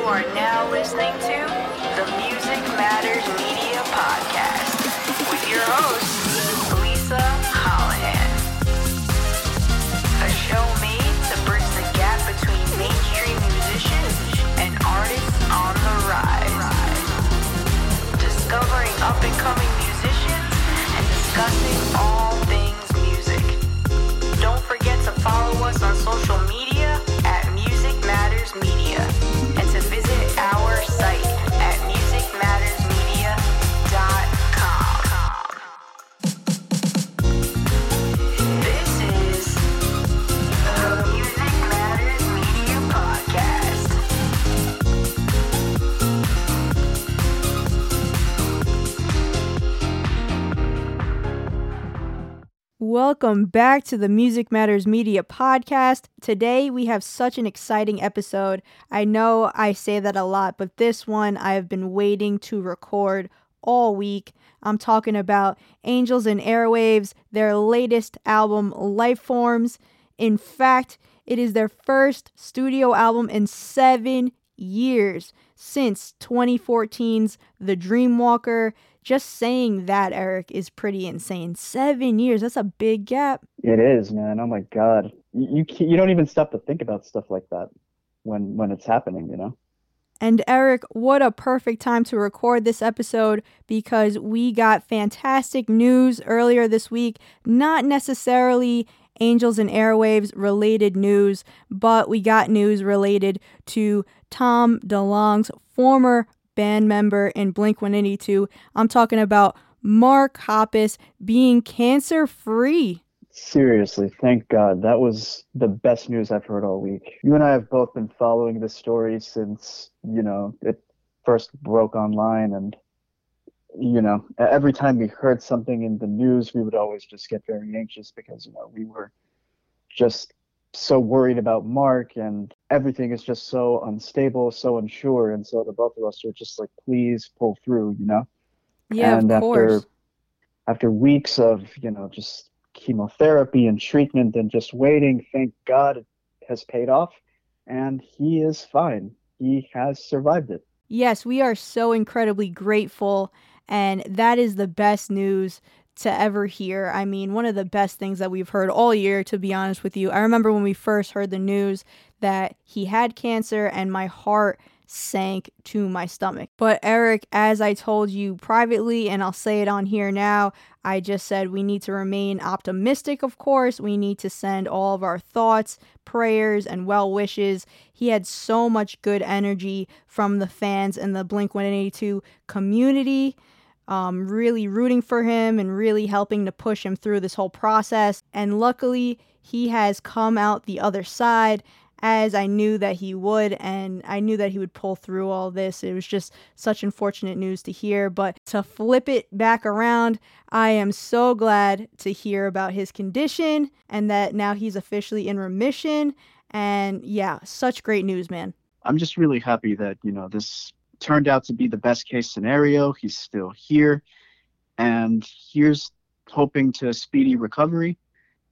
You are now listening to the Music Matters Media Podcast with your host, Welcome back to the Music Matters Media podcast. Today we have such an exciting episode. I know I say that a lot, but this one I have been waiting to record all week. I'm talking about Angels and Airwaves, their latest album, Life Forms. In fact, it is their first studio album in seven years since 2014's The Dreamwalker. Just saying that, Eric, is pretty insane. Seven years, that's a big gap. It is, man. Oh my God. You you, you don't even stop to think about stuff like that when when it's happening, you know? And Eric, what a perfect time to record this episode because we got fantastic news earlier this week. Not necessarily Angels and Airwaves related news, but we got news related to Tom DeLonge's former band member in Blink 182. I'm talking about Mark Hoppus being cancer free. Seriously, thank God. That was the best news I've heard all week. You and I have both been following this story since, you know, it first broke online and you know, every time we heard something in the news, we would always just get very anxious because, you know, we were just so worried about Mark and everything is just so unstable, so unsure. And so the both of us are just like, please pull through, you know? Yeah, and of after course. after weeks of, you know, just chemotherapy and treatment and just waiting, thank God it has paid off and he is fine. He has survived it. Yes, we are so incredibly grateful, and that is the best news to ever hear. I mean, one of the best things that we've heard all year, to be honest with you. I remember when we first heard the news that he had cancer, and my heart sank to my stomach. But Eric, as I told you privately, and I'll say it on here now, I just said we need to remain optimistic, of course. We need to send all of our thoughts, prayers, and well wishes. He had so much good energy from the fans and the Blink 182 community. Um, really rooting for him and really helping to push him through this whole process. And luckily, he has come out the other side as I knew that he would, and I knew that he would pull through all this. It was just such unfortunate news to hear. But to flip it back around, I am so glad to hear about his condition and that now he's officially in remission. And yeah, such great news, man. I'm just really happy that, you know, this turned out to be the best case scenario. He's still here. And here's hoping to speedy recovery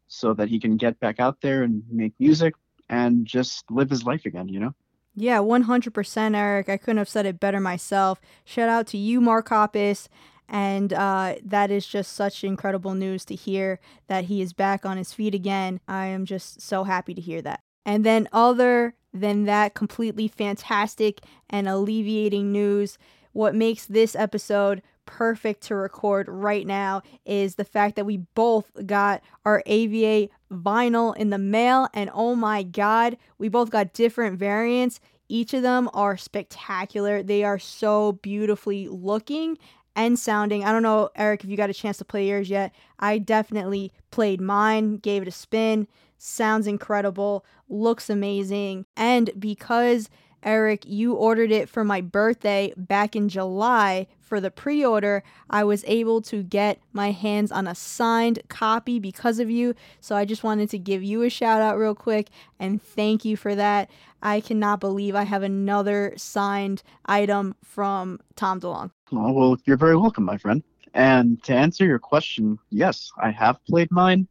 so that he can get back out there and make music and just live his life again, you know? Yeah, 100%, Eric. I couldn't have said it better myself. Shout out to you, Mark Hoppus. And uh, that is just such incredible news to hear that he is back on his feet again. I am just so happy to hear that. And then, other than that, completely fantastic and alleviating news, what makes this episode perfect to record right now is the fact that we both got our AVA vinyl in the mail. And oh my God, we both got different variants. Each of them are spectacular. They are so beautifully looking and sounding. I don't know, Eric, if you got a chance to play yours yet. I definitely played mine, gave it a spin. Sounds incredible, looks amazing. And because Eric, you ordered it for my birthday back in July for the pre order. I was able to get my hands on a signed copy because of you. So I just wanted to give you a shout out real quick and thank you for that. I cannot believe I have another signed item from Tom DeLonge. Oh, well, you're very welcome, my friend. And to answer your question, yes, I have played mine.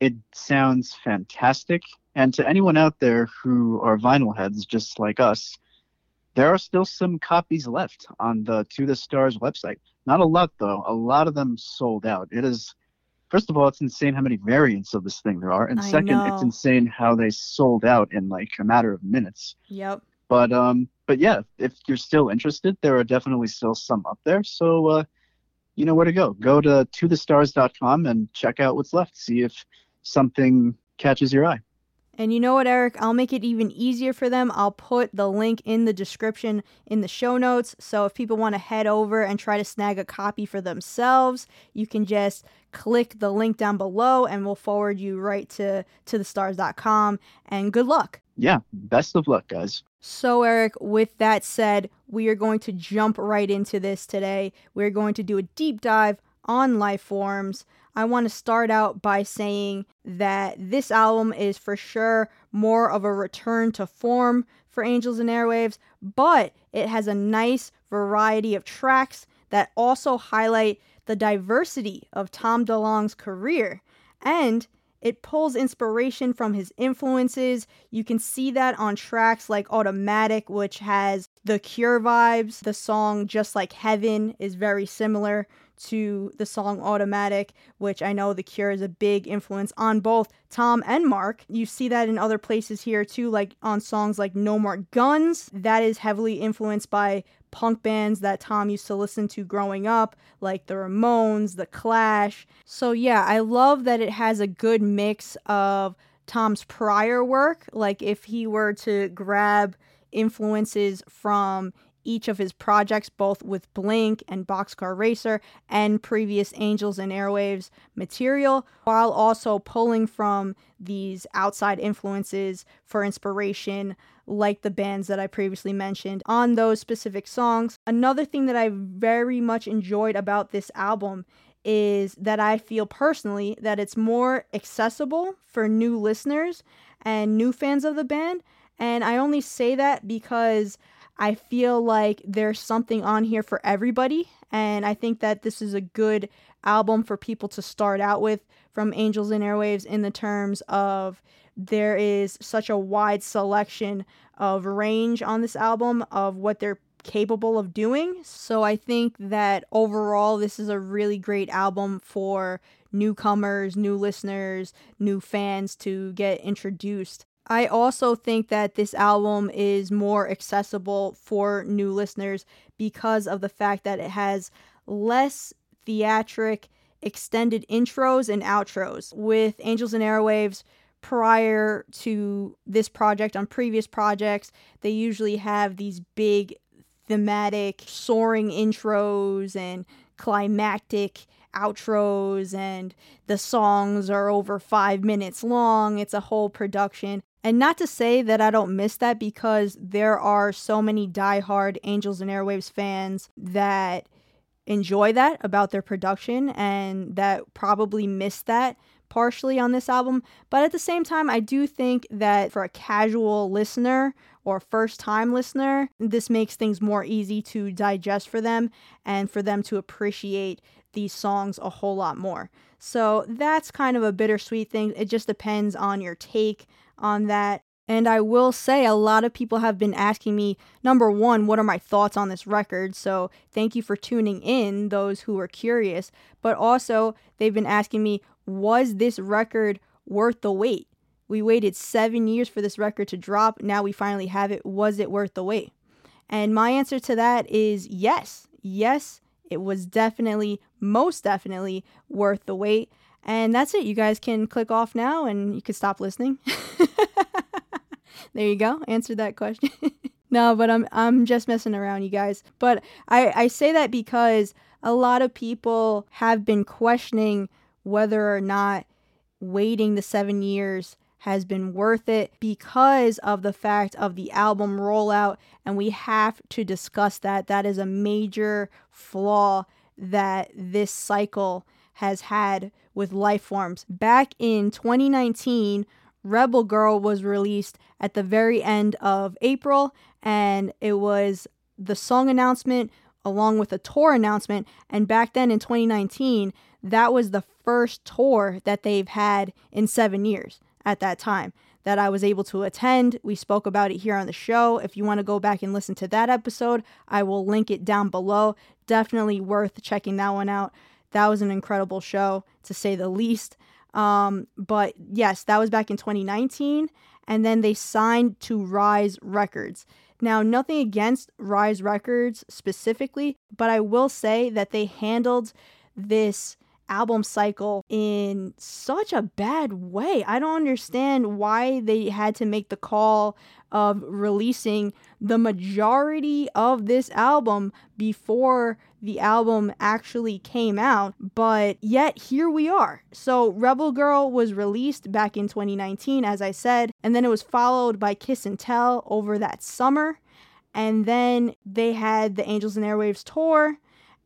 It sounds fantastic. And to anyone out there who are vinyl heads just like us, there are still some copies left on the To the Stars website. Not a lot though. A lot of them sold out. It is first of all, it's insane how many variants of this thing there are, and I second, know. it's insane how they sold out in like a matter of minutes. Yep. But um, but yeah, if you're still interested, there are definitely still some up there. So uh, you know where to go. Go to tothestars.com and check out what's left. See if something catches your eye. And you know what, Eric? I'll make it even easier for them. I'll put the link in the description in the show notes. So if people want to head over and try to snag a copy for themselves, you can just click the link down below and we'll forward you right to to thestars.com and good luck. Yeah, best of luck, guys. So, Eric, with that said, we are going to jump right into this today. We're going to do a deep dive on life forms. I want to start out by saying that this album is for sure more of a return to form for Angels and Airwaves, but it has a nice variety of tracks that also highlight the diversity of Tom DeLonge's career. And it pulls inspiration from his influences. You can see that on tracks like Automatic, which has the Cure vibes. The song Just Like Heaven is very similar to the song Automatic, which I know The Cure is a big influence on both Tom and Mark. You see that in other places here too, like on songs like No More Guns. That is heavily influenced by punk bands that Tom used to listen to growing up, like the Ramones, the Clash. So, yeah, I love that it has a good mix of Tom's prior work. Like, if he were to grab influences from each of his projects, both with Blink and Boxcar Racer and previous Angels and Airwaves material, while also pulling from these outside influences for inspiration, like the bands that I previously mentioned on those specific songs. Another thing that I very much enjoyed about this album is that I feel personally that it's more accessible for new listeners and new fans of the band. And I only say that because I feel like there's something on here for everybody. And I think that this is a good album for people to start out with from Angels and Airwaves in the terms of there is such a wide selection of range on this album of what they're capable of doing. So I think that overall, this is a really great album for newcomers, new listeners, new fans to get introduced. I also think that this album is more accessible for new listeners because of the fact that it has less theatric extended intros and outros. With Angels and Airwaves, prior to this project, on previous projects, they usually have these big thematic soaring intros and climactic outros and the songs are over five minutes long it's a whole production and not to say that i don't miss that because there are so many diehard angels and airwaves fans that enjoy that about their production and that probably miss that partially on this album. But at the same time, I do think that for a casual listener or first time listener, this makes things more easy to digest for them and for them to appreciate these songs a whole lot more. So that's kind of a bittersweet thing. It just depends on your take on that. And I will say, a lot of people have been asking me, number one, what are my thoughts on this record? So thank you for tuning in, those who are curious. But also, they've been asking me, was this record worth the wait? We waited seven years for this record to drop. Now we finally have it. Was it worth the wait? And my answer to that is yes. Yes, it was definitely, most definitely worth the wait. And that's it. You guys can click off now and you can stop listening. there you go. Answered that question. no, but I'm I'm just messing around, you guys. But I, I say that because a lot of people have been questioning whether or not waiting the seven years has been worth it because of the fact of the album rollout and we have to discuss that that is a major flaw that this cycle has had with life forms back in 2019 rebel girl was released at the very end of april and it was the song announcement along with a tour announcement and back then in 2019 that was the first tour that they've had in seven years at that time. that I was able to attend. We spoke about it here on the show. If you want to go back and listen to that episode, I will link it down below. Definitely worth checking that one out. That was an incredible show, to say the least. Um, but yes, that was back in 2019. And then they signed to Rise Records. Now, nothing against Rise Records specifically, but I will say that they handled this album cycle in such a bad way. I don't understand why they had to make the call of releasing the majority of this album before the album actually came out, but yet here we are. So, Rebel Girl was released back in 2019, as I said, and then it was followed by Kiss and Tell over that summer. And then they had the Angels and Airwaves tour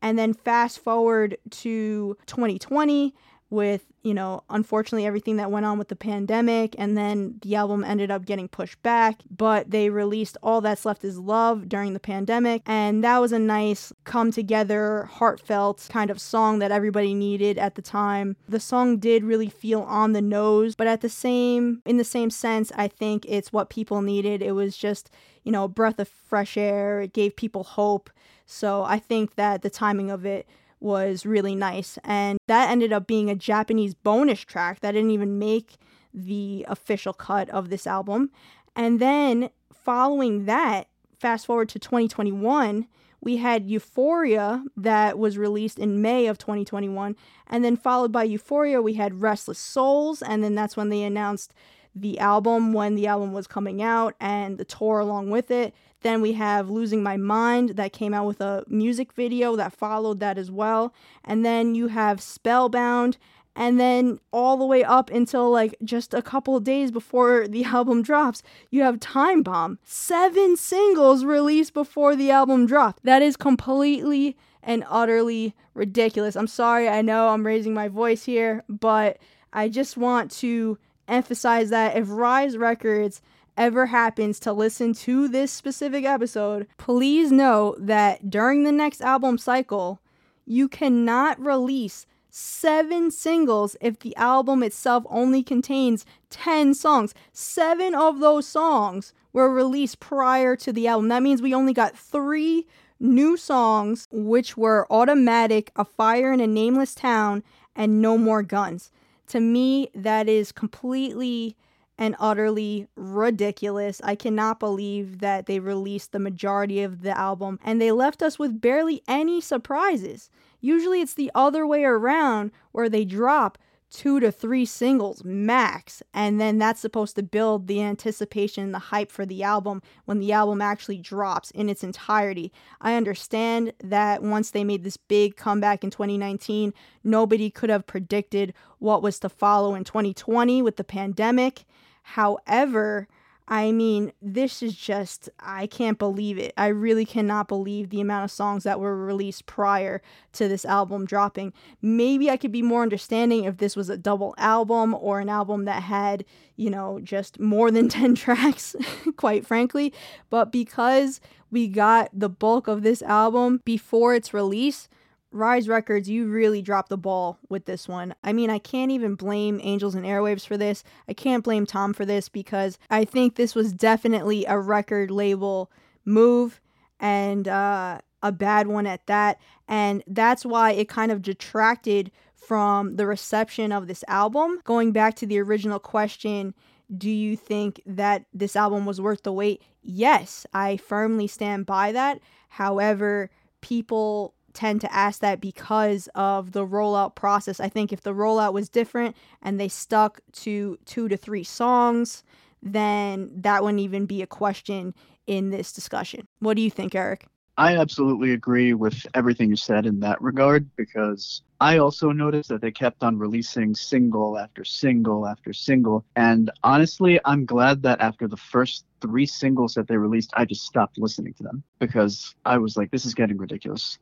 and then fast forward to 2020 with, you know, unfortunately everything that went on with the pandemic. And then the album ended up getting pushed back. But they released All That's Left Is Love during the pandemic. And that was a nice come together, heartfelt kind of song that everybody needed at the time. The song did really feel on the nose, but at the same, in the same sense, I think it's what people needed. It was just, you know, a breath of fresh air. It gave people hope. So I think that the timing of it was really nice. And that ended up being a Japanese bonus track that didn't even make the official cut of this album. And then following that, fast forward to 2021, we had Euphoria that was released in May of 2021. And then followed by Euphoria, we had Restless Souls. And then that's when they announced the album when the album was coming out and the tour along with it. Then we have Losing My Mind that came out with a music video that followed that as well. And then you have Spellbound and then all the way up until like just a couple days before the album drops, you have Time Bomb. Seven singles released before the album dropped. That is completely and utterly ridiculous. I'm sorry, I know I'm raising my voice here, but I just want to emphasize that if Rise Records ever happens to listen to this specific episode, please know that during the next album cycle, you cannot release seven singles if the album itself only contains 10 songs. Seven of those songs were released prior to the album. That means we only got three new songs, which were Automatic, A Fire in a Nameless Town, and No More Guns. To me, that is completely and utterly ridiculous. I cannot believe that they released the majority of the album and they left us with barely any surprises. Usually it's the other way around where they drop two to three singles max and then that's supposed to build the anticipation and the hype for the album when the album actually drops in its entirety i understand that once they made this big comeback in 2019 nobody could have predicted what was to follow in 2020 with the pandemic however I mean, this is just, I can't believe it. I really cannot believe the amount of songs that were released prior to this album dropping. Maybe I could be more understanding if this was a double album or an album that had, you know, just more than 10 tracks, quite frankly. But because we got the bulk of this album before its release, Rise Records, you really dropped the ball with this one. I mean, I can't even blame Angels and Airwaves for this. I can't blame Tom for this because I think this was definitely a record label move and uh, a bad one at that. And that's why it kind of detracted from the reception of this album. Going back to the original question, do you think that this album was worth the wait? Yes, I firmly stand by that. However, people tend to ask that because of the rollout process. I think if the rollout was different and they stuck to two to three songs, then that wouldn't even be a question in this discussion. What do you think, Eric? I absolutely agree with everything you said in that regard because I also noticed that they kept on releasing single after single after single. And honestly, I'm glad that after the first three singles that they released, I just stopped listening to them because I was like, this is getting ridiculous.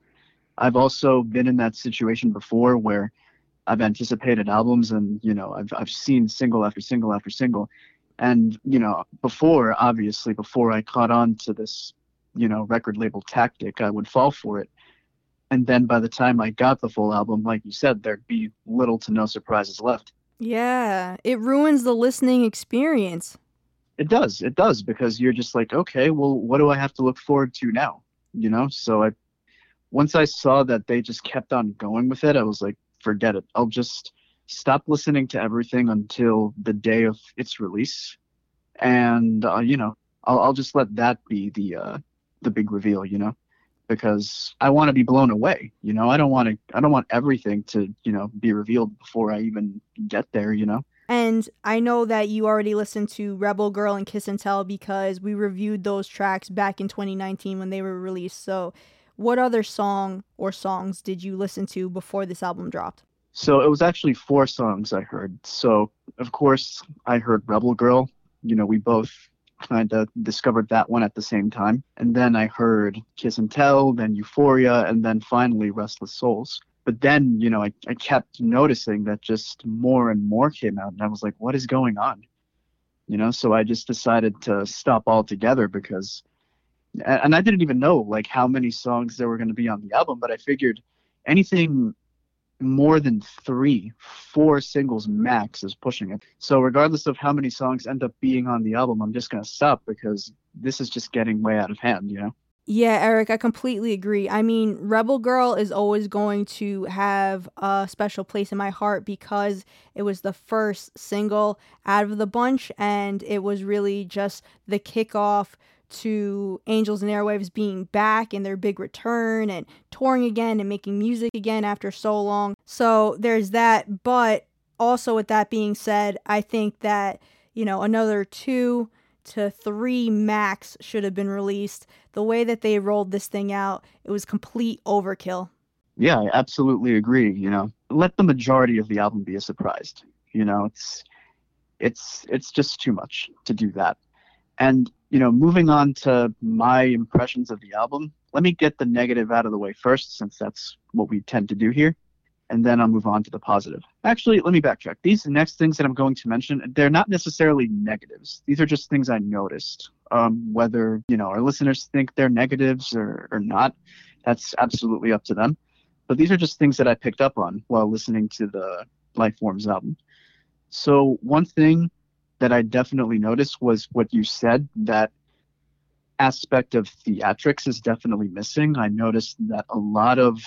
I've also been in that situation before where I've anticipated albums and you know I've I've seen single after single after single, and you know before obviously before I caught on to this you know record label tactic I would fall for it, and then by the time I got the full album, like you said, there'd be little to no surprises left. Yeah, it ruins the listening experience. It does. It does because you're just like, okay, well, what do I have to look forward to now? You know. So I, once I saw that they just kept on going with it, I was like, forget it. I'll just stop listening to everything until the day of its release, and uh, you know, I'll, I'll just let that be the uh, the big reveal. You know because I want to be blown away. You know, I don't want to. I don't want everything to you know be revealed before I even get there. You know. And I know that you already listened to Rebel Girl and Kiss and Tell because we reviewed those tracks back in 2019 when they were released. So, what other song or songs did you listen to before this album dropped? So, it was actually four songs I heard. So, of course, I heard Rebel Girl. You know, we both kind of discovered that one at the same time. And then I heard Kiss and Tell, then Euphoria, and then finally Restless Souls. But then, you know, I, I kept noticing that just more and more came out, and I was like, what is going on? You know, so I just decided to stop altogether because, and I didn't even know like how many songs there were going to be on the album, but I figured anything more than three, four singles max is pushing it. So regardless of how many songs end up being on the album, I'm just gonna stop because this is just getting way out of hand, you know? Yeah, Eric, I completely agree. I mean, Rebel Girl is always going to have a special place in my heart because it was the first single out of the bunch and it was really just the kickoff to Angels and Airwaves being back in their big return and touring again and making music again after so long. So there's that. But also, with that being said, I think that, you know, another two to three max should have been released. The way that they rolled this thing out, it was complete overkill. Yeah, I absolutely agree. You know, let the majority of the album be a surprise. You know, it's it's it's just too much to do that. And you know, moving on to my impressions of the album, let me get the negative out of the way first, since that's what we tend to do here, and then I'll move on to the positive. Actually, let me backtrack. These next things that I'm going to mention, they're not necessarily negatives. These are just things I noticed. Um, whether you know our listeners think they're negatives or, or not, that's absolutely up to them. But these are just things that I picked up on while listening to the Lifeforms album. So one thing that I definitely noticed was what you said that aspect of theatrics is definitely missing. I noticed that a lot of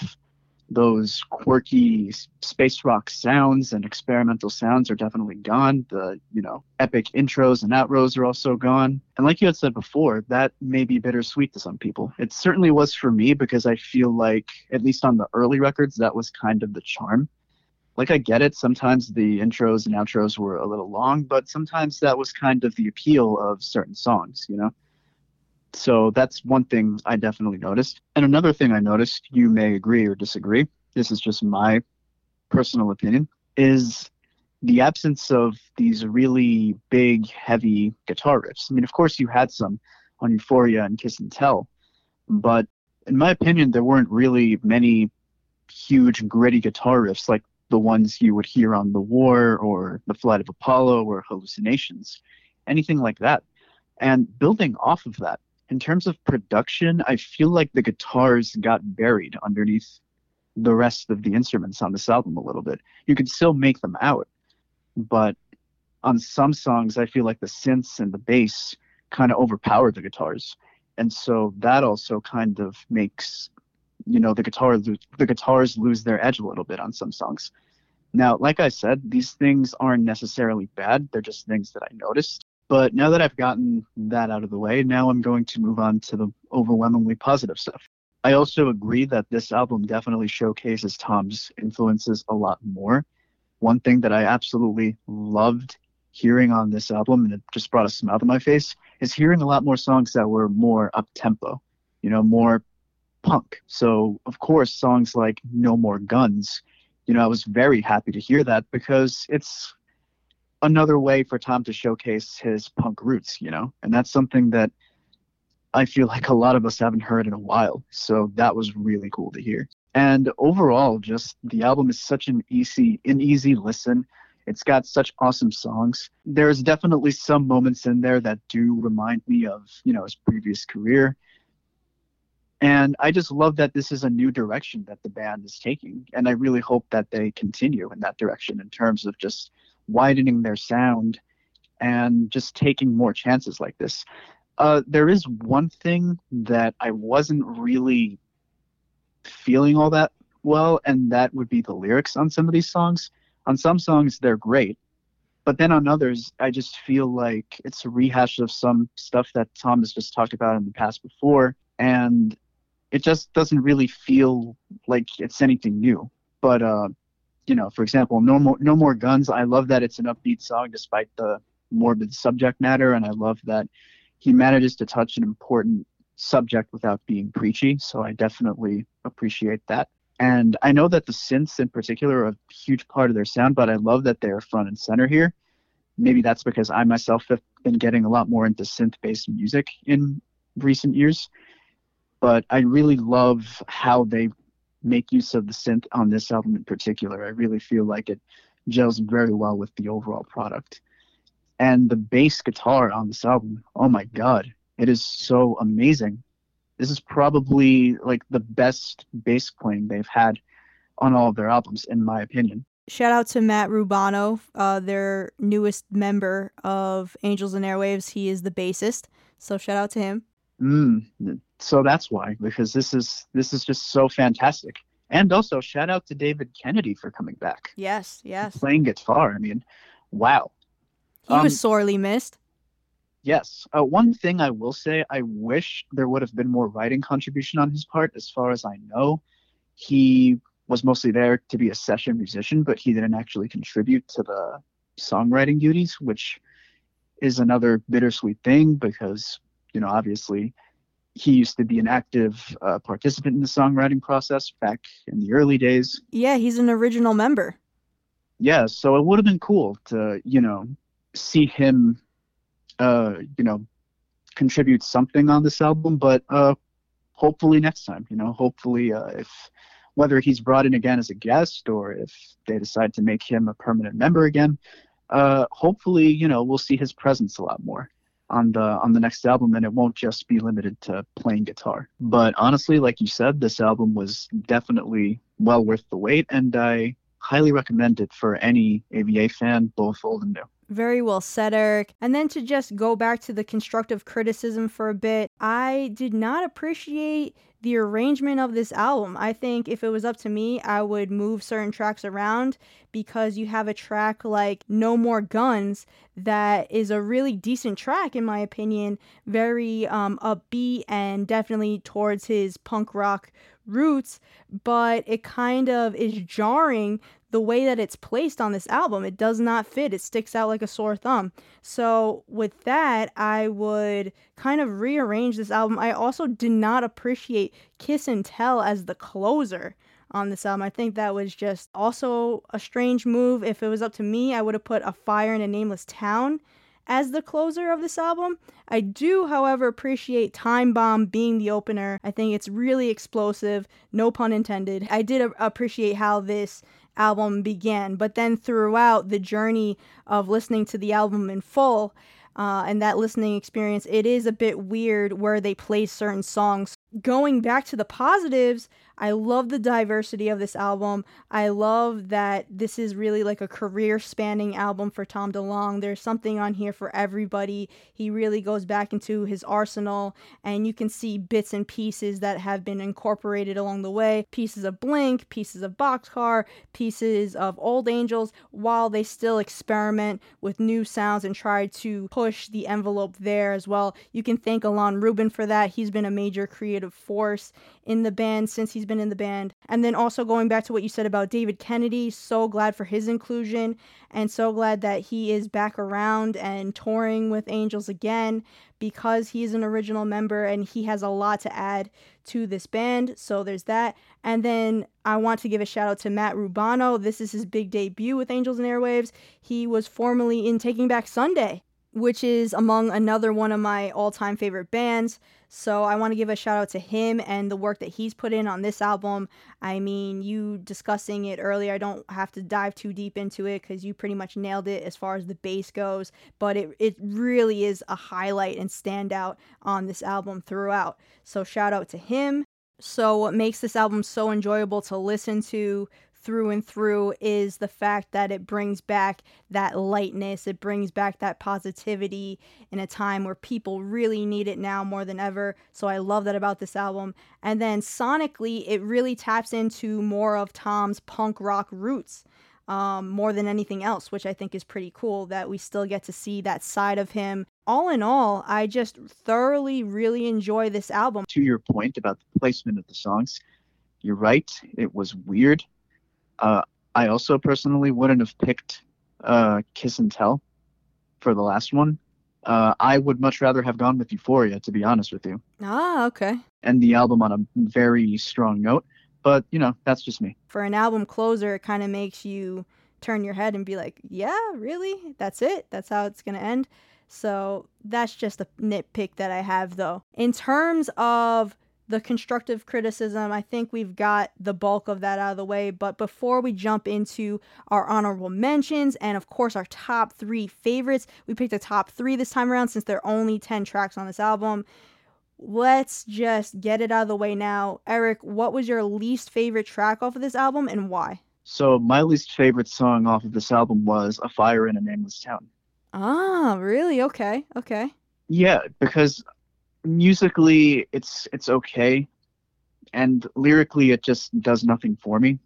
those quirky space rock sounds and experimental sounds are definitely gone. The, you know, epic intros and outros are also gone. And like you had said before, that may be bittersweet to some people. It certainly was for me because I feel like, at least on the early records, that was kind of the charm like I get it. Sometimes the intros and outros were a little long, but sometimes that was kind of the appeal of certain songs, you know? So that's one thing I definitely noticed. And another thing I noticed, you may agree or disagree, this is just my personal opinion, is the absence of these really big, heavy guitar riffs. I mean, of course, you had some on Euphoria and Kiss and Tell, but in my opinion, there weren't really many huge, gritty guitar riffs like the ones you would hear on The War or The Flight of Apollo or Hallucinations, anything like that. And building off of that, in terms of production, I feel like the guitars got buried underneath the rest of the instruments on this album a little bit. You could still make them out, but on some songs, I feel like the synths and the bass kind of overpower the guitars. And so that also kind of makes you know the guitar the guitars lose their edge a little bit on some songs. Now like i said these things aren't necessarily bad they're just things that i noticed. But now that i've gotten that out of the way now i'm going to move on to the overwhelmingly positive stuff. I also agree that this album definitely showcases tom's influences a lot more. One thing that i absolutely loved hearing on this album and it just brought a smile to my face is hearing a lot more songs that were more up tempo you know more punk. So, of course, songs like No More Guns, you know, I was very happy to hear that because it's another way for Tom to showcase his punk roots, you know, and that's something that I feel like a lot of us haven't heard in a while. So that was really cool to hear. And overall, just the album is such an easy, an easy listen. It's got such awesome songs. There's definitely some moments in there that do remind me of, you know, his previous career. And I just love that this is a new direction that the band is taking. And I really hope that they continue in that direction in terms of just widening their sound and just taking more chances like this. Uh, there is one thing that I wasn't really feeling all that well, and that would be the lyrics on some of these songs. On some songs, they're great, but then on others, I just feel like it's a rehash of some stuff that Tom has just talked about in the past before, and it just doesn't really feel like it's anything new. But uh, you know, for example, no more no more guns. I love that it's an upbeat song despite the morbid subject matter, and I love that he manages to touch an important subject without being preachy. So I definitely appreciate that. And I know that the synths in particular are a huge part of their sound, but I love that they're front and center here. Maybe that's because I myself have been getting a lot more into synth based music in recent years. But I really love how they make use of the synth on this album in particular. I really feel like it gels very well with the overall product. And the bass guitar on this album, oh my god, it is so amazing this is probably like the best bass playing they've had on all of their albums, in my opinion. Shout out to Matt Rubano, uh, their newest member of Angels and Airwaves. He is the bassist, so shout out to him. Mm, so that's why, because this is this is just so fantastic. And also shout out to David Kennedy for coming back. Yes, yes. Playing guitar. I mean, wow. He um, was sorely missed. Yes. Uh, one thing I will say, I wish there would have been more writing contribution on his part. As far as I know, he was mostly there to be a session musician, but he didn't actually contribute to the songwriting duties, which is another bittersweet thing because, you know, obviously he used to be an active uh, participant in the songwriting process back in the early days. Yeah, he's an original member. Yeah, so it would have been cool to, you know, see him uh, you know, contribute something on this album, but uh, hopefully next time, you know, hopefully uh, if whether he's brought in again as a guest or if they decide to make him a permanent member again, uh, hopefully, you know, we'll see his presence a lot more on the on the next album and it won't just be limited to playing guitar. But honestly, like you said, this album was definitely well worth the wait and I highly recommend it for any AVA fan, both old and new. Very well said, Eric. And then to just go back to the constructive criticism for a bit, I did not appreciate the arrangement of this album. I think if it was up to me, I would move certain tracks around because you have a track like No More Guns that is a really decent track, in my opinion, very um, upbeat and definitely towards his punk rock roots, but it kind of is jarring the way that it's placed on this album. It does not fit. It sticks out like a sore thumb. So, with that, I would kind of rearrange this album. I also did not appreciate Kiss and Tell as the closer on this album. I think that was just also a strange move. If it was up to me, I would have put A Fire in a Nameless Town as the closer of this album. I do, however, appreciate Time Bomb being the opener. I think it's really explosive, no pun intended. I did appreciate how this album began. But then throughout the journey of listening to the album in full, uh, and that listening experience, it is a bit weird where they play certain songs. Going back to the positives, I love the diversity of this album. I love that this is really like a career spanning album for Tom DeLonge. There's something on here for everybody. He really goes back into his arsenal, and you can see bits and pieces that have been incorporated along the way pieces of Blink, pieces of Boxcar, pieces of Old Angels, while they still experiment with new sounds and try to push the envelope there as well. You can thank Ilan Rubin for that. He's been a major creative force in the band since he's been in the band. And then also going back to what you said about David Kennedy, so glad for his inclusion and so glad that he is back around and touring with Angels again because he's an original member and he has a lot to add to this band. So there's that. And then I want to give a shout out to Matt Rubano. This is his big debut with Angels and Airwaves. He was formerly in Taking Back Sunday which is among another one of my all time favorite bands. So I want to give a shout out to him and the work that he's put in on this album. I mean, you discussing it earlier, I don't have to dive too deep into it because you pretty much nailed it as far as the bass goes, but it, it really is a highlight and standout on this album throughout. So shout out to him. So, what makes this album so enjoyable to listen to through and through is the fact that it brings back that lightness, it brings back that positivity in a time where people really need it now more than ever. So I love that about this album. And then sonically, it really taps into more of Tom's punk rock roots. Um, more than anything else, which I think is pretty cool that we still get to see that side of him. All in all, I just thoroughly really enjoy this album. To your point about the placement of the songs, you're right. It was weird. Uh, I also personally wouldn't have picked uh, Kiss and Tell for the last one. Uh, I would much rather have gone with Euphoria, to be honest with you. Ah, okay. And the album on a very strong note. But, you know, that's just me. For an album closer, it kind of makes you turn your head and be like, yeah, really? That's it? That's how it's going to end? So that's just a nitpick that I have, though. In terms of the constructive criticism, I think we've got the bulk of that out of the way. But before we jump into our honorable mentions and, of course, our top three favorites, we picked the top three this time around since there are only 10 tracks on this album. Let's just get it out of the way now. Eric, what was your least favorite track off of this album and why? So, my least favorite song off of this album was A Fire in a Nameless Town. Ah, really? Okay, okay. Yeah, because musically it's it's okay. And lyrically it just does nothing for me.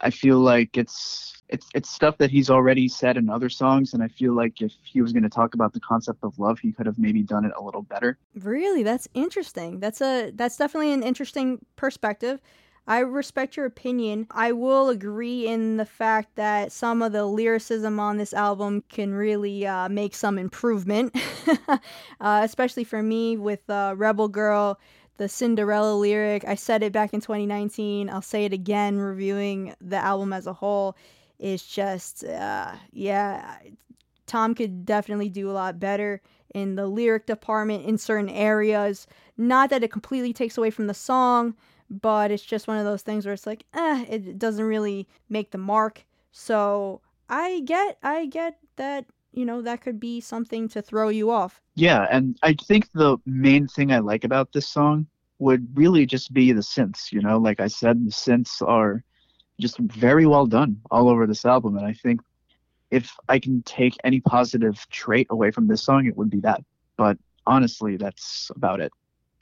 I feel like it's it's it's stuff that he's already said in other songs and i feel like if he was going to talk about the concept of love he could have maybe done it a little better. Really? That's interesting. That's a that's definitely an interesting perspective I respect your opinion. I will agree in the fact that some of the lyricism on this album can really uh, make some improvement, uh, especially for me with uh, Rebel Girl, the Cinderella lyric. I said it back in 2019. I'll say it again, reviewing the album as a whole. It's just, uh, yeah, Tom could definitely do a lot better in the lyric department in certain areas. Not that it completely takes away from the song but it's just one of those things where it's like, eh, it doesn't really make the mark. So I get, I get that, you know, that could be something to throw you off. Yeah, and I think the main thing I like about this song would really just be the synths. You know, like I said, the synths are just very well done all over this album, and I think if I can take any positive trait away from this song, it would be that. But honestly, that's about it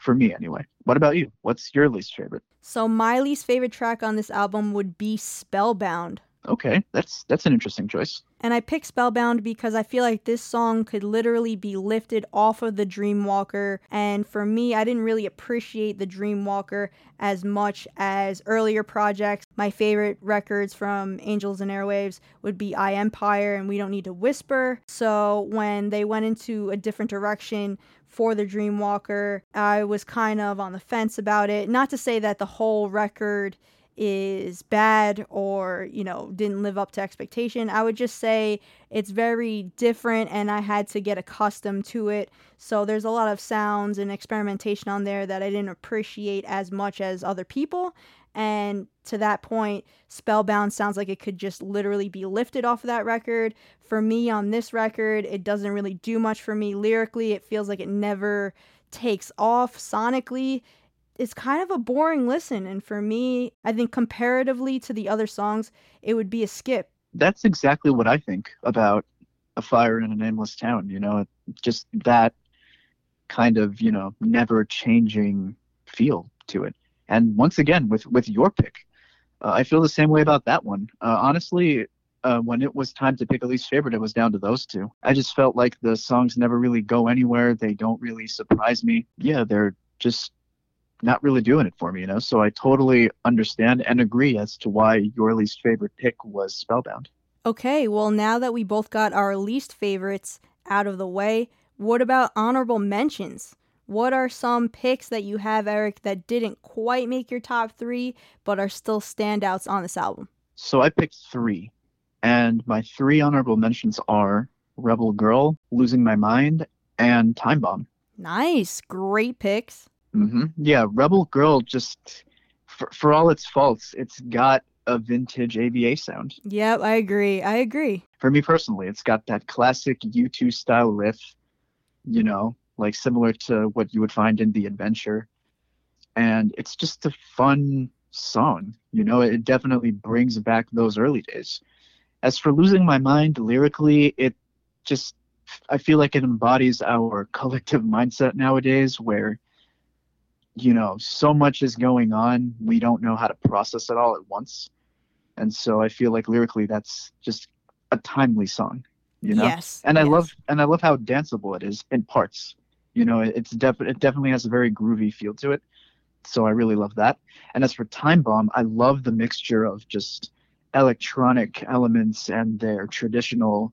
for me anyway. What about you? What's your least favorite? So my least favorite track on this album would be Spellbound. Okay, that's that's an interesting choice. And I picked Spellbound because I feel like this song could literally be lifted off of the Dreamwalker. And for me, I didn't really appreciate the Dreamwalker as much as earlier projects. My favorite records from Angels and Airwaves would be I Empire and We Don't Need to Whisper. So when they went into a different direction for the Dreamwalker, I was kind of on the fence about it. Not to say that the whole record is bad or you know didn't live up to expectation. I would just say it's very different and i had to get accustomed to it. So there's a lot of sounds and experimentation on there that i didn't appreciate as much as other people and to that point spellbound sounds like it could just literally be lifted off of that record for me on this record it doesn't really do much for me lyrically it feels like it never takes off sonically it's kind of a boring listen. And for me, I think comparatively to the other songs, it would be a skip. That's exactly what I think about A Fire in a Nameless Town. You know, just that kind of, you know, never changing feel to it. And once again, with, with your pick, uh, I feel the same way about that one. Uh, honestly, uh, when it was time to pick a least favorite, it was down to those two. I just felt like the songs never really go anywhere. They don't really surprise me. Yeah, they're just not really doing it for me, you know. So I totally understand and agree as to why your least favorite pick was Spellbound. Okay, well now that we both got our least favorites out of the way, what about honorable mentions? What are some picks that you have, Eric, that didn't quite make your top three, but are still standouts on this album? So I picked three, and my three honorable mentions are Rebel Girl, Losing My Mind, and Time Bomb. Nice, great picks. Mm-hmm. Yeah, Rebel Girl just for, for all its faults, it's got a vintage AVA sound. Yep, I agree. I agree. For me personally, it's got that classic U2 style riff, you know, like similar to what you would find in The Adventure. And it's just a fun song. You know, it definitely brings back those early days. As for losing my mind lyrically, it just I feel like it embodies our collective mindset nowadays where you know, so much is going on, we don't know how to process it all at once. And so I feel like lyrically that's just a timely song, you know. Yes. and I yes. love and I love how danceable it is in parts. You know, it's def- it definitely has a very groovy feel to it. So I really love that. And as for Time Bomb, I love the mixture of just electronic elements and their traditional,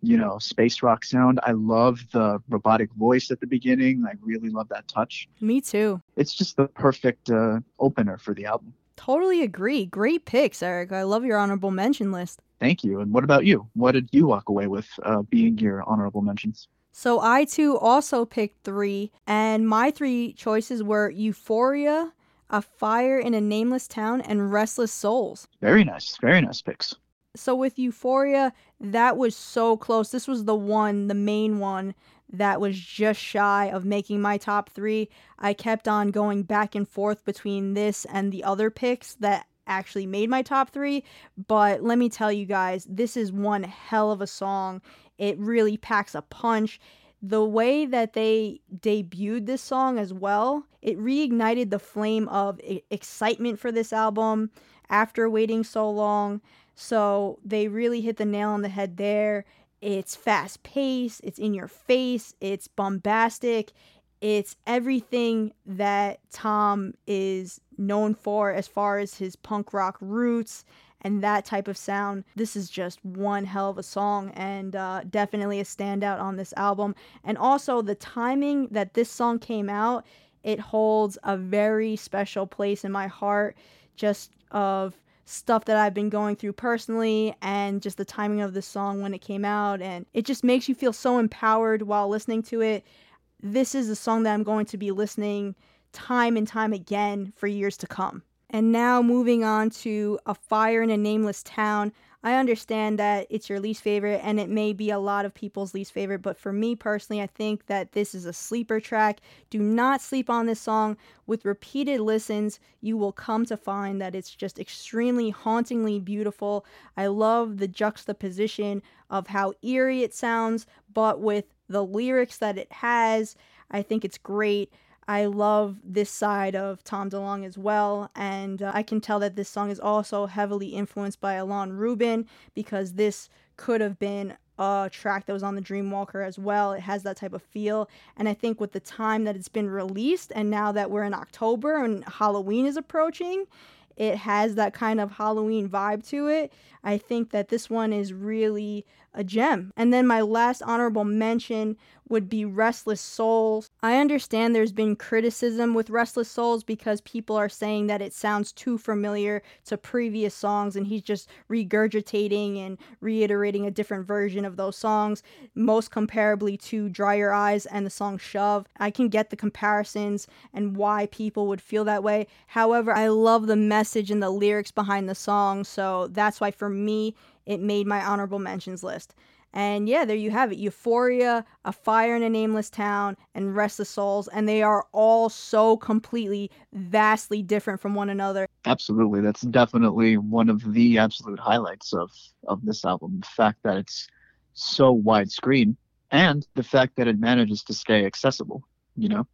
you know, space rock sound. I love the robotic voice at the beginning. I really love that touch. Me too. It's just the perfect uh, opener for the album. Totally agree. Great picks, Eric. I love your honorable mention list. Thank you. And what about you? What did you walk away with uh, being your honorable mentions? So I too also picked three, and my three choices were Euphoria, A Fire in a Nameless Town, and Restless Souls. Very nice. Very nice picks. So with Euphoria, that was so close. This was the one, the main one, that was just shy of making my top three. I kept on going back and forth between this and the other picks that actually made my top three. But let me tell you guys, this is one hell of a song. It really packs a punch. The way that they debuted this song as well, it reignited the flame of excitement for this album after waiting so long. So they really hit the nail on the head there. It's fast paced, it's in your face, it's bombastic, it's everything that Tom is known for as far as his punk rock roots and that type of sound. This is just one hell of a song and uh, definitely a standout on this album. And also, the timing that this song came out, it holds a very special place in my heart just of stuff that I've been going through personally and just the timing of the song when it came out and it just makes you feel so empowered while listening to it. This is a song that I'm going to be listening time and time again for years to come. And now moving on to A Fire in a Nameless Town. I understand that it's your least favorite and it may be a lot of people's least favorite, but for me personally, I think that this is a sleeper track. Do not sleep on this song. With repeated listens, you will come to find that it's just extremely hauntingly beautiful. I love the juxtaposition of how eerie it sounds, but with the lyrics that it has, I think it's great. I love this side of Tom DeLonge as well, and uh, I can tell that this song is also heavily influenced by Ilan Rubin because this could have been a track that was on the Dreamwalker as well. It has that type of feel, and I think with the time that it's been released, and now that we're in October and Halloween is approaching, it has that kind of Halloween vibe to it. I think that this one is really a gem. And then my last honorable mention would be Restless Souls. I understand there's been criticism with Restless Souls because people are saying that it sounds too familiar to previous songs and he's just regurgitating and reiterating a different version of those songs, most comparably to Dry Your Eyes and the song Shove. I can get the comparisons and why people would feel that way. However, I love the message and the lyrics behind the song, so that's why for me it made my honorable mentions list. And yeah, there you have it Euphoria, A Fire in a Nameless Town, and Restless Souls. And they are all so completely, vastly different from one another. Absolutely. That's definitely one of the absolute highlights of, of this album. The fact that it's so widescreen and the fact that it manages to stay accessible, you know?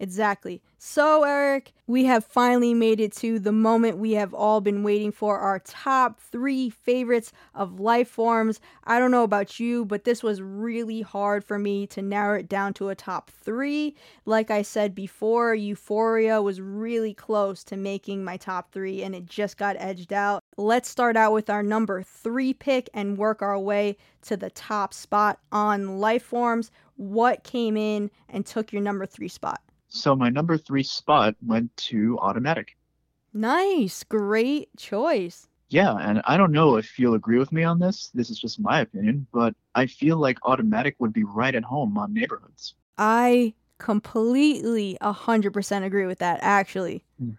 Exactly. So, Eric, we have finally made it to the moment we have all been waiting for our top three favorites of Lifeforms. I don't know about you, but this was really hard for me to narrow it down to a top three. Like I said before, Euphoria was really close to making my top three, and it just got edged out. Let's start out with our number three pick and work our way to the top spot on Lifeforms. What came in and took your number three spot? So my number three spot went to Automatic. Nice, great choice. Yeah, and I don't know if you'll agree with me on this. This is just my opinion, but I feel like Automatic would be right at home on Neighborhoods. I completely 100% agree with that actually. Hmm.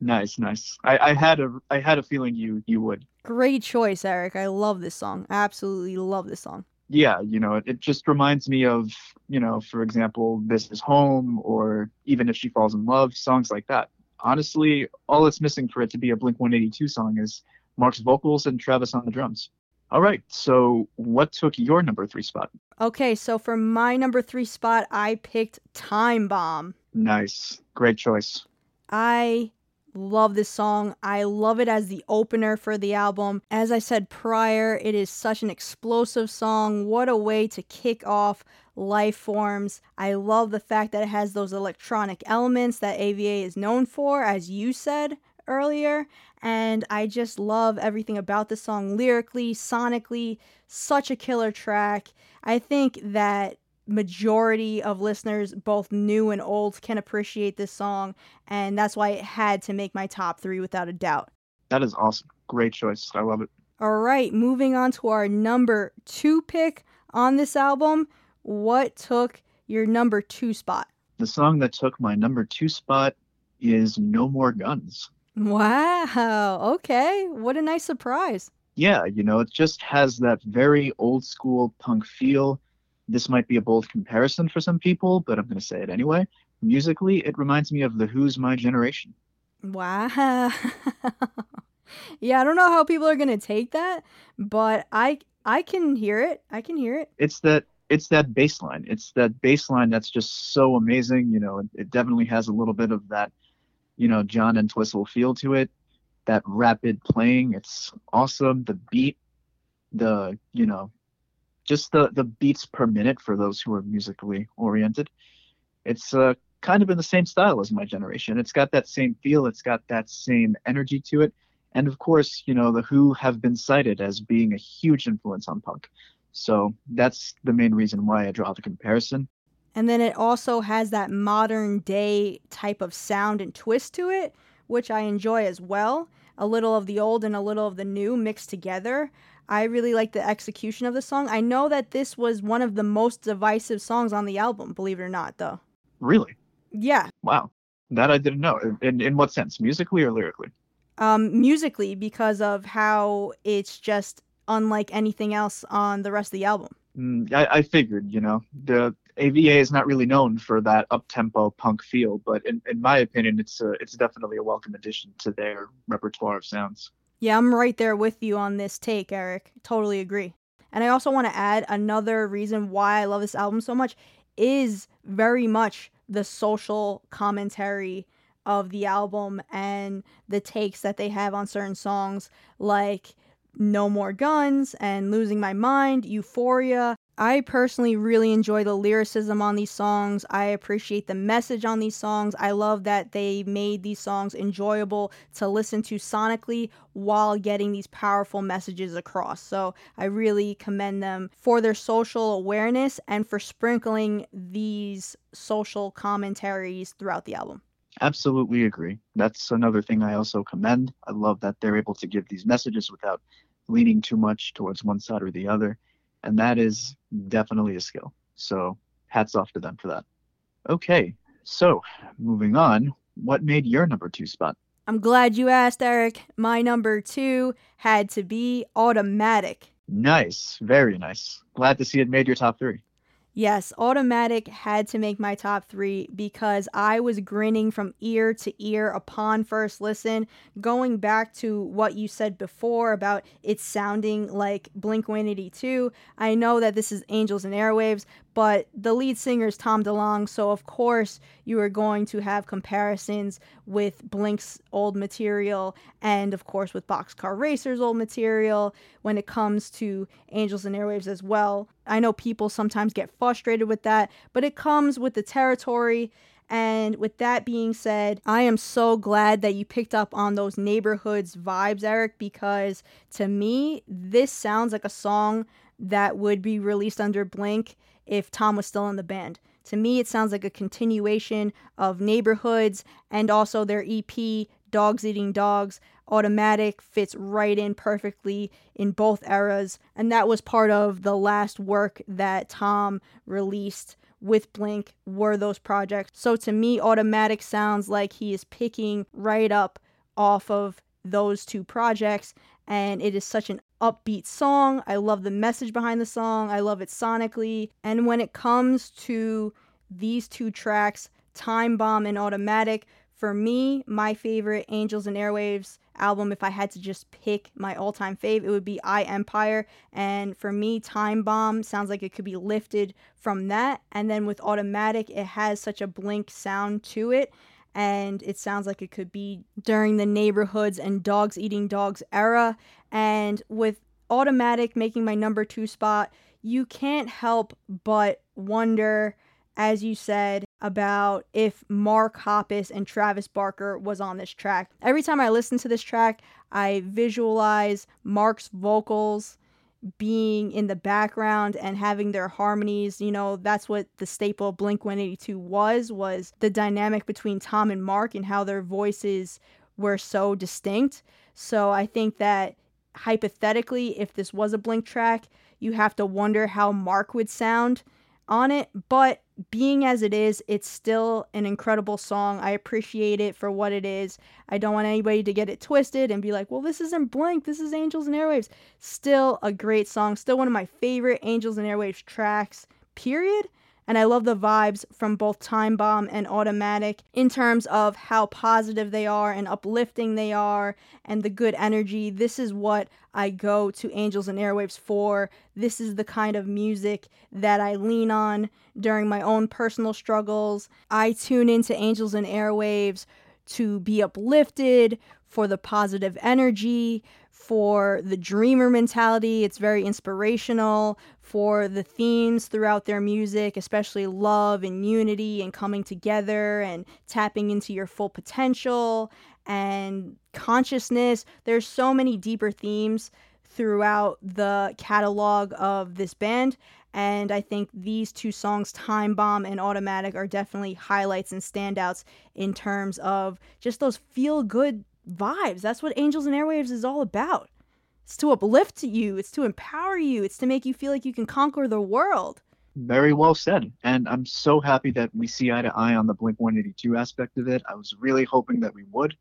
Nice, nice. I, I had a I had a feeling you you would. Great choice, Eric. I love this song. Absolutely love this song. Yeah, you know, it, it just reminds me of, you know, for example, This Is Home or even If She Falls in Love, songs like that. Honestly, all it's missing for it to be a Blink 182 song is Mark's vocals and Travis on the drums. All right, so what took your number three spot? Okay, so for my number three spot, I picked Time Bomb. Nice. Great choice. I love this song. I love it as the opener for the album. As I said prior, it is such an explosive song. What a way to kick off Lifeforms. I love the fact that it has those electronic elements that AVA is known for, as you said earlier. And I just love everything about the song lyrically, sonically, such a killer track. I think that majority of listeners, both new and old, can appreciate this song, and that's why it had to make my top three without a doubt. That is awesome. Great choice. I love it. All right, moving on to our number two pick on this album. What took your number two spot? The song that took my number two spot is No More Guns. Wow. Okay. What a nice surprise. Yeah, you know, it just has that very old school punk feel. This might be a bold comparison for some people, but I'm going to say it anyway. Musically, it reminds me of The Who's My Generation. Wow. yeah, I don't know how people are going to take that, but I I can hear it. I can hear it. It's that it's that bass line. It's that bass line that's just so amazing. You know, it, it definitely has a little bit of that, you know, John Entwistle feel to it. That rapid playing, it's awesome. The beat, the you know, just the the beats per minute for those who are musically oriented. It's uh, kind of in the same style as my generation. It's got that same feel. It's got that same energy to it. And of course, you know, the Who have been cited as being a huge influence on punk. So that's the main reason why I draw the comparison. And then it also has that modern day type of sound and twist to it, which I enjoy as well. A little of the old and a little of the new mixed together. I really like the execution of the song. I know that this was one of the most divisive songs on the album, believe it or not, though. Really? Yeah. Wow. That I didn't know. In, in what sense? Musically or lyrically? Um, musically, because of how it's just unlike anything else on the rest of the album. Mm, I, I figured, you know, the AVA is not really known for that up-tempo punk feel, but in, in my opinion, it's a, it's definitely a welcome addition to their repertoire of sounds. Yeah, I'm right there with you on this take, Eric. Totally agree. And I also want to add another reason why I love this album so much is very much the social commentary of the album and the takes that they have on certain songs like no More Guns and Losing My Mind, Euphoria. I personally really enjoy the lyricism on these songs. I appreciate the message on these songs. I love that they made these songs enjoyable to listen to sonically while getting these powerful messages across. So I really commend them for their social awareness and for sprinkling these social commentaries throughout the album. Absolutely agree. That's another thing I also commend. I love that they're able to give these messages without leaning too much towards one side or the other. And that is definitely a skill. So hats off to them for that. Okay, so moving on, what made your number two spot? I'm glad you asked, Eric. My number two had to be Automatic. Nice, very nice. Glad to see it made your top three. Yes, Automatic had to make my top three because I was grinning from ear to ear upon first listen. Going back to what you said before about it sounding like Blink 182, I know that this is Angels and Airwaves, but the lead singer is Tom DeLonge, so of course you are going to have comparisons with Blink's old material and of course with Boxcar Racer's old material when it comes to Angels and Airwaves as well. I know people sometimes get frustrated with that, but it comes with the territory. And with that being said, I am so glad that you picked up on those neighborhoods vibes, Eric, because to me, this sounds like a song that would be released under Blink if Tom was still in the band. To me, it sounds like a continuation of Neighborhoods and also their EP, Dogs Eating Dogs. Automatic fits right in perfectly in both eras, and that was part of the last work that Tom released with Blink were those projects. So to me, Automatic sounds like he is picking right up off of those two projects, and it is such an upbeat song. I love the message behind the song. I love it sonically. And when it comes to these two tracks, Time Bomb and Automatic, For me, my favorite Angels and Airwaves album, if I had to just pick my all time fave, it would be I Empire. And for me, Time Bomb sounds like it could be lifted from that. And then with Automatic, it has such a blink sound to it. And it sounds like it could be during the neighborhoods and dogs eating dogs era. And with Automatic making my number two spot, you can't help but wonder, as you said, about if Mark Hoppus and Travis Barker was on this track. Every time I listen to this track, I visualize Mark's vocals being in the background and having their harmonies you know that's what the staple blink 182 was was the dynamic between tom and mark and how their voices were so distinct. So i think that hypothetically if this was a blink track you have to wonder how mark would sound on it, but being as it is, it's still an incredible song. I appreciate it for what it is. I don't want anybody to get it twisted and be like, well, this isn't Blink, this is Angels and Airwaves. Still a great song, still one of my favorite Angels and Airwaves tracks, period and I love the vibes from both Time Bomb and Automatic in terms of how positive they are and uplifting they are and the good energy. This is what I go to Angels and Airwaves for. This is the kind of music that I lean on during my own personal struggles. I tune into Angels and Airwaves to be uplifted, for the positive energy, for the dreamer mentality. It's very inspirational for the themes throughout their music, especially love and unity and coming together and tapping into your full potential and consciousness. There's so many deeper themes throughout the catalog of this band. And I think these two songs, Time Bomb and Automatic, are definitely highlights and standouts in terms of just those feel good vibes. That's what Angels and Airwaves is all about. It's to uplift you, it's to empower you, it's to make you feel like you can conquer the world. Very well said. And I'm so happy that we see eye to eye on the Blink 182 aspect of it. I was really hoping that we would.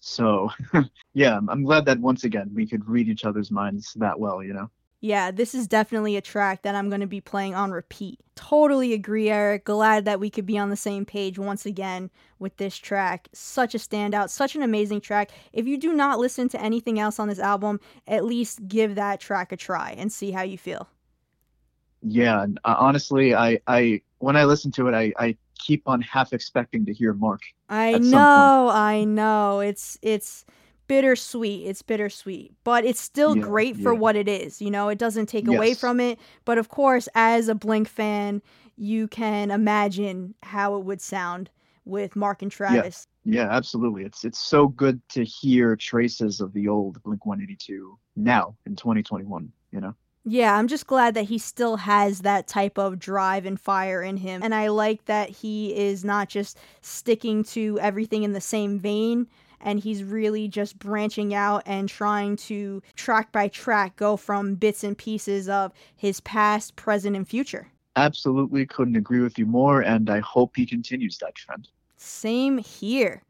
So, yeah, I'm glad that once again we could read each other's minds that well, you know? Yeah, this is definitely a track that I'm going to be playing on repeat. Totally agree, Eric. Glad that we could be on the same page once again with this track. Such a standout, such an amazing track. If you do not listen to anything else on this album, at least give that track a try and see how you feel. Yeah, uh, honestly, I, I when I listen to it, I, I keep on half expecting to hear Mark. I know, I know. It's it's bittersweet. It's bittersweet, but it's still yeah, great for yeah. what it is. You know, it doesn't take yes. away from it. But of course, as a Blink fan, you can imagine how it would sound with Mark and Travis. Yeah, yeah absolutely. It's it's so good to hear traces of the old Blink 182 now in 2021. You know. Yeah, I'm just glad that he still has that type of drive and fire in him. And I like that he is not just sticking to everything in the same vein and he's really just branching out and trying to track by track go from bits and pieces of his past, present, and future. Absolutely couldn't agree with you more, and I hope he continues that trend. Same here.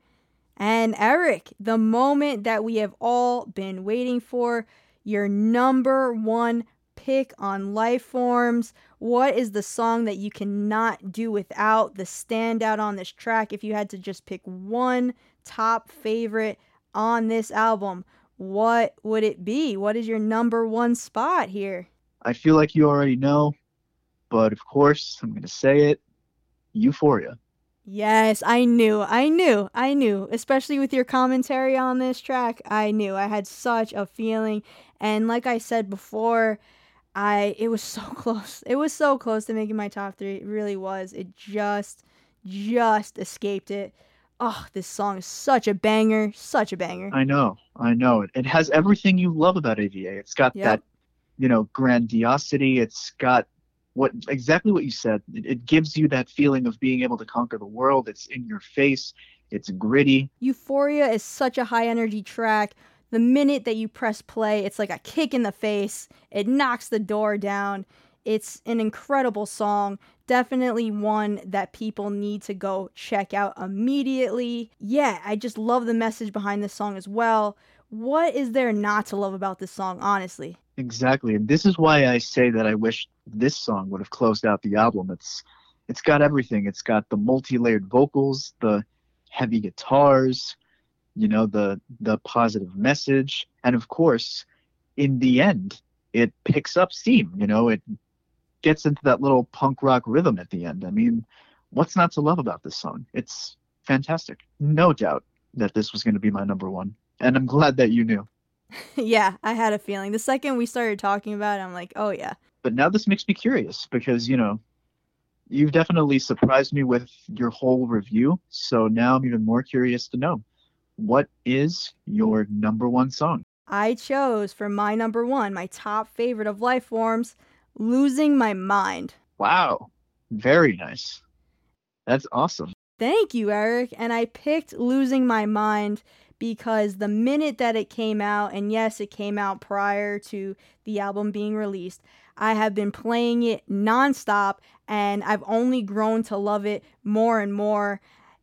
And Eric, the moment that we have all been waiting for, your number one pick on Lifeforms. What is the song that you cannot do without, the standout on this track? If you had to just pick one top favorite on this album, what would it be? What is your number one spot here? I feel like you already know, but of course, I'm going to say it Euphoria. Yes, I knew. I knew. I knew. Especially with your commentary on this track, I knew. I had such a feeling. And like I said before, I it was so close. It was so close to making my top 3. It really was. It just just escaped it oh, this song is such a banger, such a banger. I know, I know. It, it has everything you love about AVA. It's got yep. that, you know, grandiosity. It's got what exactly what you said. It, it gives you that feeling of being able to conquer the world. It's in your face. It's gritty. Euphoria is such a high energy track. The minute that you press play, it's like a kick in the face. It knocks the door down. It's an incredible song. Definitely one that people need to go check out immediately. Yeah, I just love the message behind this song as well. What is there not to love about this song, honestly? Exactly. And this is why I say that I wish this song would have closed out the album. It's it's got everything. It's got the multi-layered vocals, the heavy guitars, you know, the the positive message, and of course, in the end, it picks up steam. You know, it gets into that little punk rock rhythm at the end. I mean, what's not to love about this song? It's fantastic. No doubt that this was going to be my number one, and I'm glad that you knew. yeah, I had a feeling. The second we started talking about it, I'm like, oh yeah. But now this makes me curious because, you know, you've definitely surprised me with your whole review. So now I'm even more curious to know what is your number one song? I chose for my number one, my top favorite of Lifeforms, Losing My Mind. Wow. Very nice. That's awesome. Thank you, Eric. And I picked Losing My Mind because the minute that it came out, and yes, it came out prior to the album being released, I have been playing it nonstop and I've only grown to love it more and more.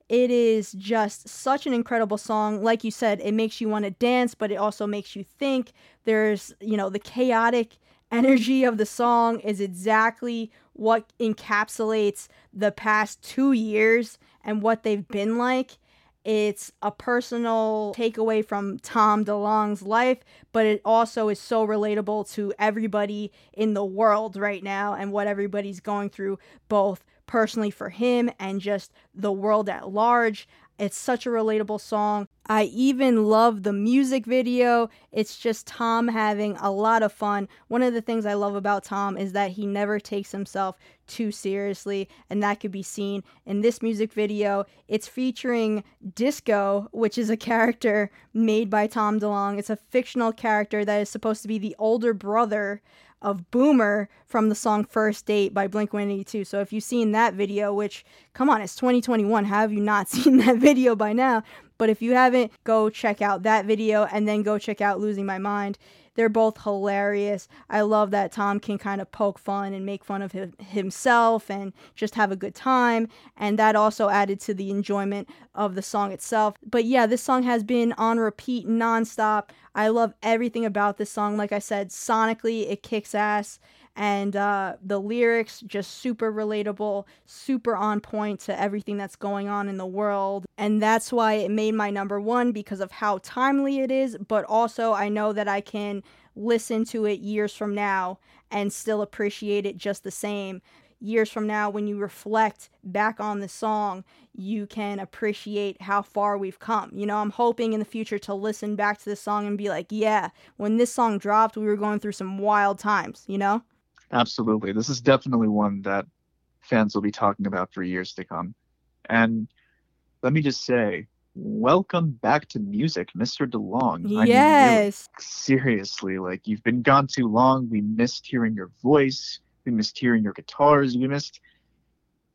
It is just such an incredible song. Like you said, it makes you want to dance, but it also makes you think. There's, you know, the chaotic energy of the song is exactly what encapsulates the past two years and what they've been like. It's a personal takeaway from Tom DeLonge's life, but it also is so relatable to everybody in the world right now and what everybody's going through, both personally for him and just the world at large. It's such a relatable song. I even love the music video. It's just Tom having a lot of fun. One of the things I love about Tom is that he never takes himself too seriously, and that could be seen in this music video. It's featuring Disco, which is a character made by Tom DeLonge. It's a fictional character that is supposed to be the older brother of Boomer from the song First Date by Blink 182. So if you've seen that video, which, come on, it's 2021, how have you not seen that video by now? But if you haven't, go check out that video and then go check out Losing My Mind. They're both hilarious. I love that Tom can kind of poke fun and make fun of him, himself and just have a good time. And that also added to the enjoyment of the song itself. But yeah, this song has been on repeat nonstop. I love everything about this song. Like I said, sonically, it kicks ass and uh, the lyrics just super relatable, super on point to everything that's going on in the world. And that's why it made my number one because of how timely it is, but also I know that I can listen to it years from now and still appreciate it just the same. Years from now, when you reflect back on the song, you can appreciate how far we've come. You know, I'm hoping in the future to listen back to this song and be like, yeah, when this song dropped, we were going through some wild times, you know? Absolutely. This is definitely one that fans will be talking about for years to come. And let me just say, welcome back to music, Mr. DeLonge. Yes. I mean, seriously, like you've been gone too long. We missed hearing your voice. We missed hearing your guitars. We missed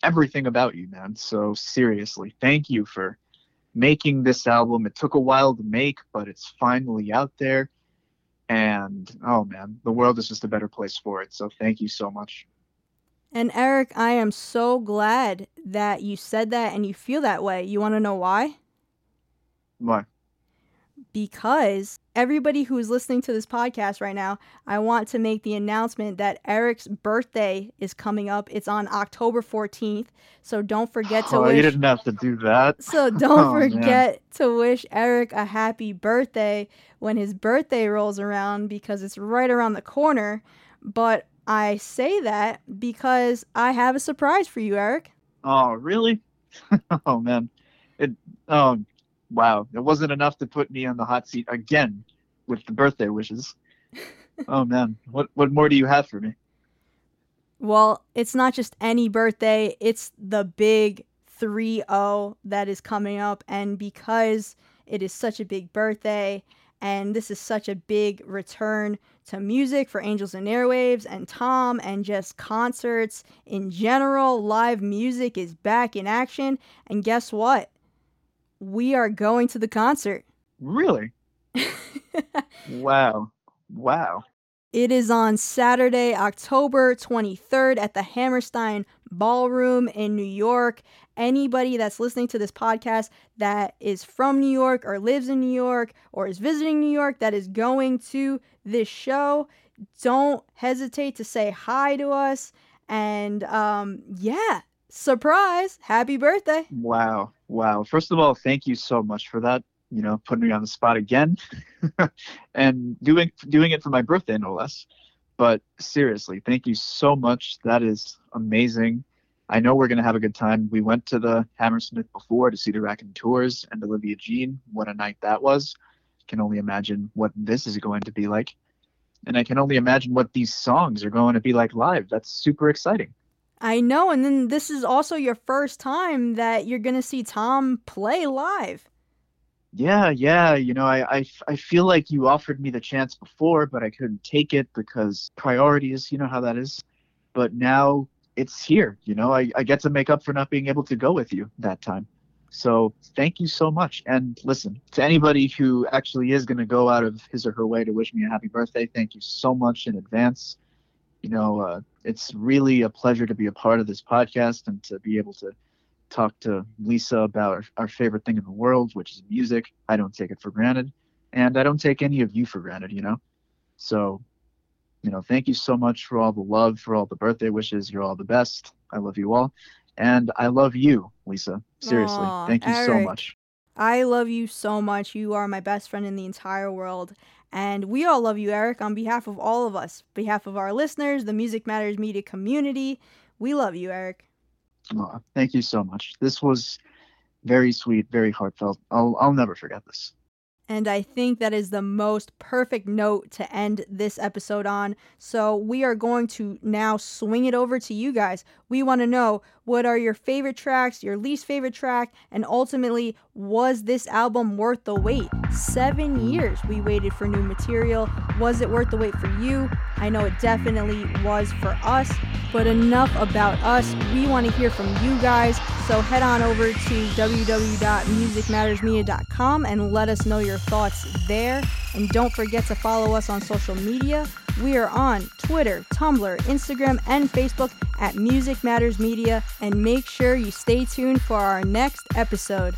everything about you, man. So seriously, thank you for making this album. It took a while to make, but it's finally out there and oh man, the world is just a better place for it. So thank you so much. And Eric, I am so glad that you said that and you feel that way. You want to know why? Why? Because everybody who's listening to this podcast right now, I want to make the announcement that Eric's birthday is coming up. It's on October 14th. So don't forget to oh, wish. you didn't have to do that. So don't oh, forget man. to wish Eric a happy birthday when his birthday rolls around because it's right around the corner. But I say that because I have a surprise for you, Eric. Oh, really? oh, man. It, oh, wow, it wasn't enough to put me on the hot seat again with the birthday wishes. oh man, what what more do you have for me? Well, it's not just any birthday, it's the big 3-0 that is coming up and because it is such a big birthday and this is such a big return to music for Angels and Airwaves and Tom and just concerts in general. Live music is back in action. And guess what? We are going to the concert. Really? wow. Wow. It is on Saturday, October 23rd at the Hammerstein Ballroom in New York. Anybody that's listening to this podcast that is from New York or lives in New York or is visiting New York that is going to this show, don't hesitate to say hi to us. And um, yeah, surprise, happy birthday. Wow. Wow. First of all, thank you so much for that. You know, putting me on the spot again, and doing doing it for my birthday, no less. But seriously, thank you so much. That is amazing. I know we're gonna have a good time. We went to the Hammersmith before to see the Raconteurs and Tours and Olivia Jean. What a night that was! Can only imagine what this is going to be like, and I can only imagine what these songs are going to be like live. That's super exciting. I know, and then this is also your first time that you're gonna see Tom play live. Yeah, yeah. You know, I, I, I feel like you offered me the chance before, but I couldn't take it because priorities, you know how that is. But now it's here, you know, I, I get to make up for not being able to go with you that time. So thank you so much. And listen, to anybody who actually is going to go out of his or her way to wish me a happy birthday, thank you so much in advance. You know, uh, it's really a pleasure to be a part of this podcast and to be able to talk to Lisa about our, our favorite thing in the world, which is music. I don't take it for granted. And I don't take any of you for granted, you know? So, you know, thank you so much for all the love, for all the birthday wishes. You're all the best. I love you all. And I love you, Lisa. Seriously. Aw, thank you so much. I love you so much. You are my best friend in the entire world. And we all love you, Eric, on behalf of all of us, behalf of our listeners, the Music Matters Media community. We love you, Eric. Aw, thank you so much. This was very sweet, very heartfelt. I'll, I'll never forget this. And I think that is the most perfect note to end this episode on. So we are going to now swing it over to you guys. We want to know what are your favorite tracks, your least favorite track, and ultimately, was this album worth the wait? Seven years we waited for new material. Was it worth the wait for you? I know it definitely was for us. But enough about us. We want to hear from you guys. So head on over to www.musicmattersmedia.com and let us know your thoughts there. And don't forget to follow us on social media. We are on Twitter, Tumblr, Instagram, and Facebook at Music Matters Media. And make sure you stay tuned for our next episode.